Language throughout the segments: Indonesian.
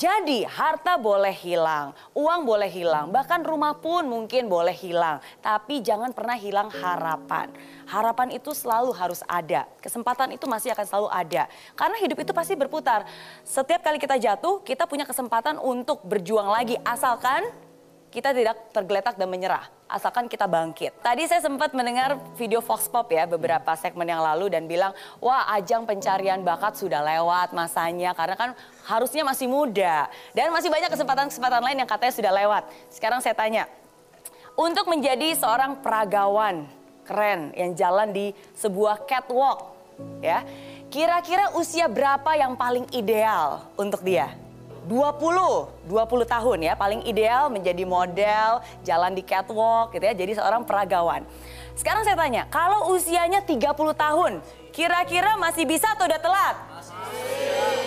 Jadi harta boleh hilang, uang boleh hilang, bahkan rumah pun mungkin boleh hilang. Tapi jangan pernah hilang harapan. Harapan itu selalu harus ada, kesempatan itu masih akan selalu ada. Karena hidup itu pasti berputar. Setiap kali kita jatuh, kita punya kesempatan untuk berjuang lagi. Asalkan kita tidak tergeletak dan menyerah asalkan kita bangkit. Tadi saya sempat mendengar video Fox Pop ya beberapa segmen yang lalu dan bilang, wah ajang pencarian bakat sudah lewat masanya karena kan harusnya masih muda dan masih banyak kesempatan-kesempatan lain yang katanya sudah lewat. Sekarang saya tanya, untuk menjadi seorang peragawan keren yang jalan di sebuah catwalk ya, kira-kira usia berapa yang paling ideal untuk dia? 20, 20 tahun ya paling ideal menjadi model, jalan di catwalk gitu ya, jadi seorang peragawan. Sekarang saya tanya, kalau usianya 30 tahun, kira-kira masih bisa atau udah telat?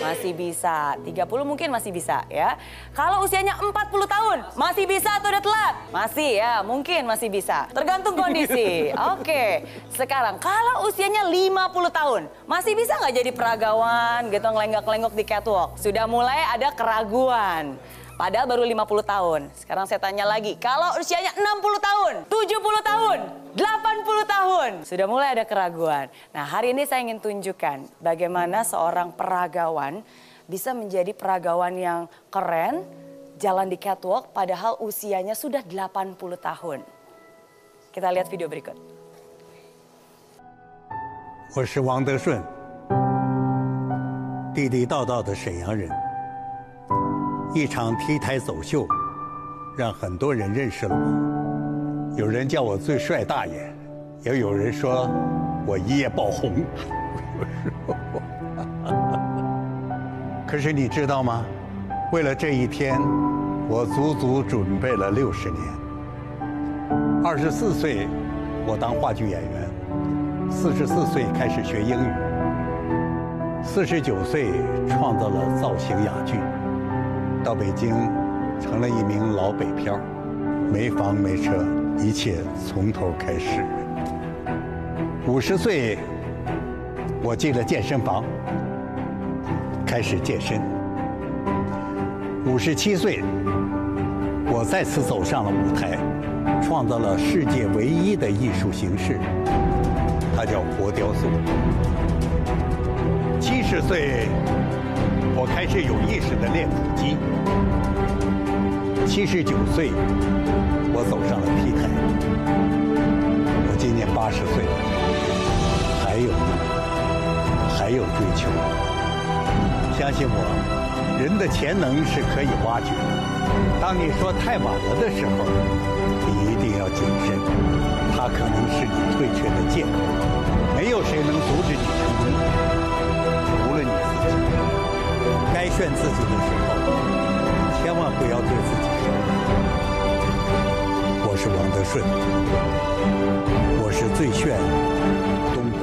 Masih bisa. 30 mungkin masih bisa ya. Kalau usianya 40 tahun, masih bisa atau udah telat? Masih ya, mungkin masih bisa. Tergantung kondisi. Oke. Sekarang kalau usianya 50 tahun, masih bisa nggak jadi peragawan gitu ngelenggak-lenggok di catwalk? Sudah mulai ada keraguan. Padahal baru 50 tahun. Sekarang saya tanya lagi, kalau usianya 60 tahun, 70 tahun, 80 tahun, sudah mulai ada keraguan. Nah hari ini saya ingin tunjukkan bagaimana seorang peragawan bisa menjadi peragawan yang keren, jalan di catwalk padahal usianya sudah 80 tahun. Kita lihat video berikut. 我是王德顺，地地道道的沈阳人。 一场 T 台走秀，让很多人认识了我。有人叫我最帅大爷，也有人说我一夜爆红。可是你知道吗？为了这一天，我足足准备了六十年。二十四岁，我当话剧演员；四十四岁开始学英语；四十九岁创造了造型哑剧。到北京，成了一名老北漂，没房没车，一切从头开始。五十岁，我进了健身房，开始健身。五十七岁，我再次走上了舞台，创造了世界唯一的艺术形式，它叫活雕塑。七十岁。我开始有意识的练腹肌。七十九岁，我走上了 T 台。我今年八十岁，还有路，还有追求。相信我，人的潜能是可以挖掘的。当你说太晚了的时候，你一定要谨慎，它可能是你退却的借口。没有谁能阻止你成功，该炫自己的时候，千万不要对自己说：“我是王德顺，我是最炫东北。”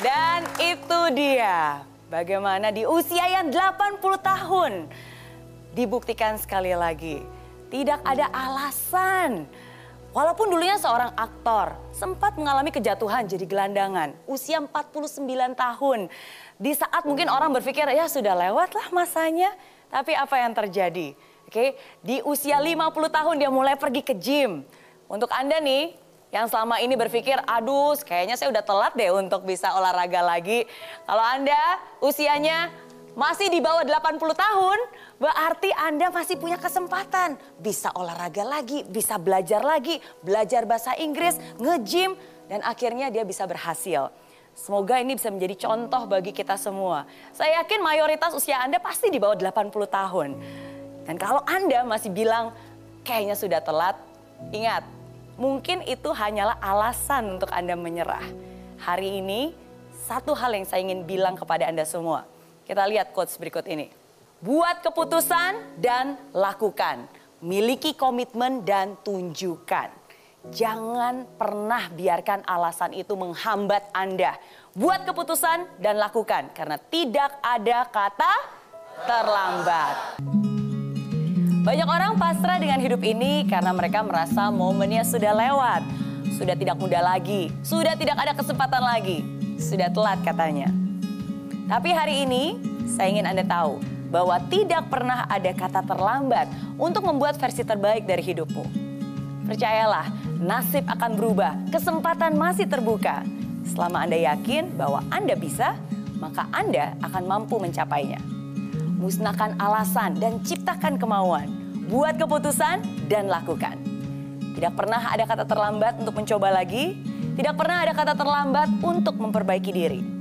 Dan itu dia bagaimana di usia yang 80 tahun dibuktikan sekali lagi tidak ada alasan Walaupun dulunya seorang aktor, sempat mengalami kejatuhan jadi gelandangan. Usia 49 tahun. Di saat mungkin orang berpikir ya sudah lewat lah masanya. Tapi apa yang terjadi? Oke, di usia 50 tahun dia mulai pergi ke gym. Untuk Anda nih yang selama ini berpikir, aduh kayaknya saya udah telat deh untuk bisa olahraga lagi. Kalau Anda usianya masih di bawah 80 tahun, berarti Anda masih punya kesempatan. Bisa olahraga lagi, bisa belajar lagi, belajar bahasa Inggris, nge-gym, dan akhirnya dia bisa berhasil. Semoga ini bisa menjadi contoh bagi kita semua. Saya yakin mayoritas usia Anda pasti di bawah 80 tahun. Dan kalau Anda masih bilang kayaknya sudah telat, ingat, mungkin itu hanyalah alasan untuk Anda menyerah. Hari ini, satu hal yang saya ingin bilang kepada Anda semua kita lihat quotes berikut ini. Buat keputusan dan lakukan. Miliki komitmen dan tunjukkan. Jangan pernah biarkan alasan itu menghambat Anda. Buat keputusan dan lakukan karena tidak ada kata terlambat. Banyak orang pasrah dengan hidup ini karena mereka merasa momennya sudah lewat. Sudah tidak muda lagi, sudah tidak ada kesempatan lagi, sudah telat katanya. Tapi hari ini saya ingin Anda tahu bahwa tidak pernah ada kata terlambat untuk membuat versi terbaik dari hidupmu. Percayalah, nasib akan berubah, kesempatan masih terbuka. Selama Anda yakin bahwa Anda bisa, maka Anda akan mampu mencapainya. Musnahkan alasan dan ciptakan kemauan. Buat keputusan dan lakukan. Tidak pernah ada kata terlambat untuk mencoba lagi. Tidak pernah ada kata terlambat untuk memperbaiki diri.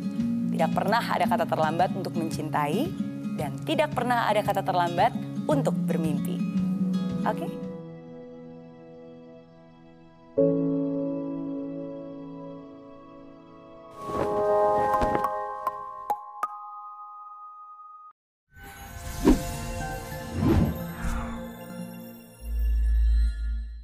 Tidak pernah ada kata terlambat untuk mencintai dan tidak pernah ada kata terlambat untuk bermimpi. Oke? Okay?